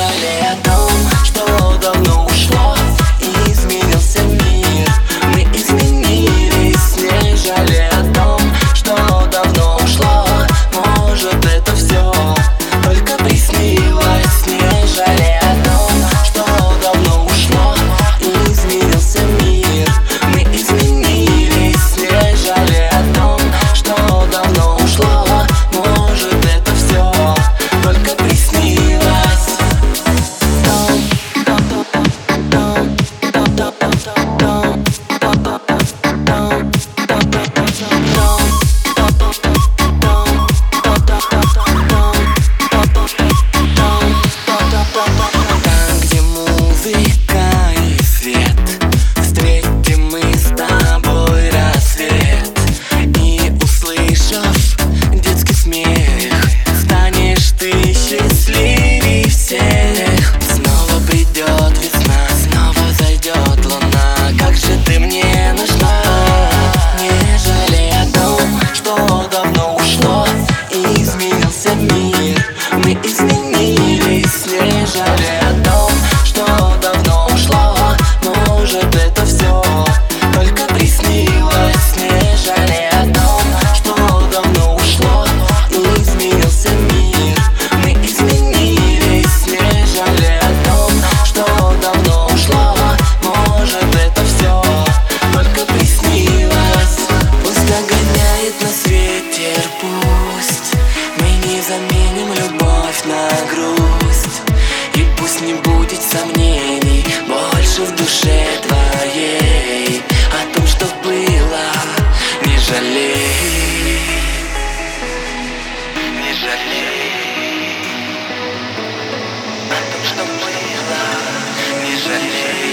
aleatórios. Пусть не будет сомнений больше в душе твоей. О том, что было, не жалей Не жалей. О том, что было, не жалей.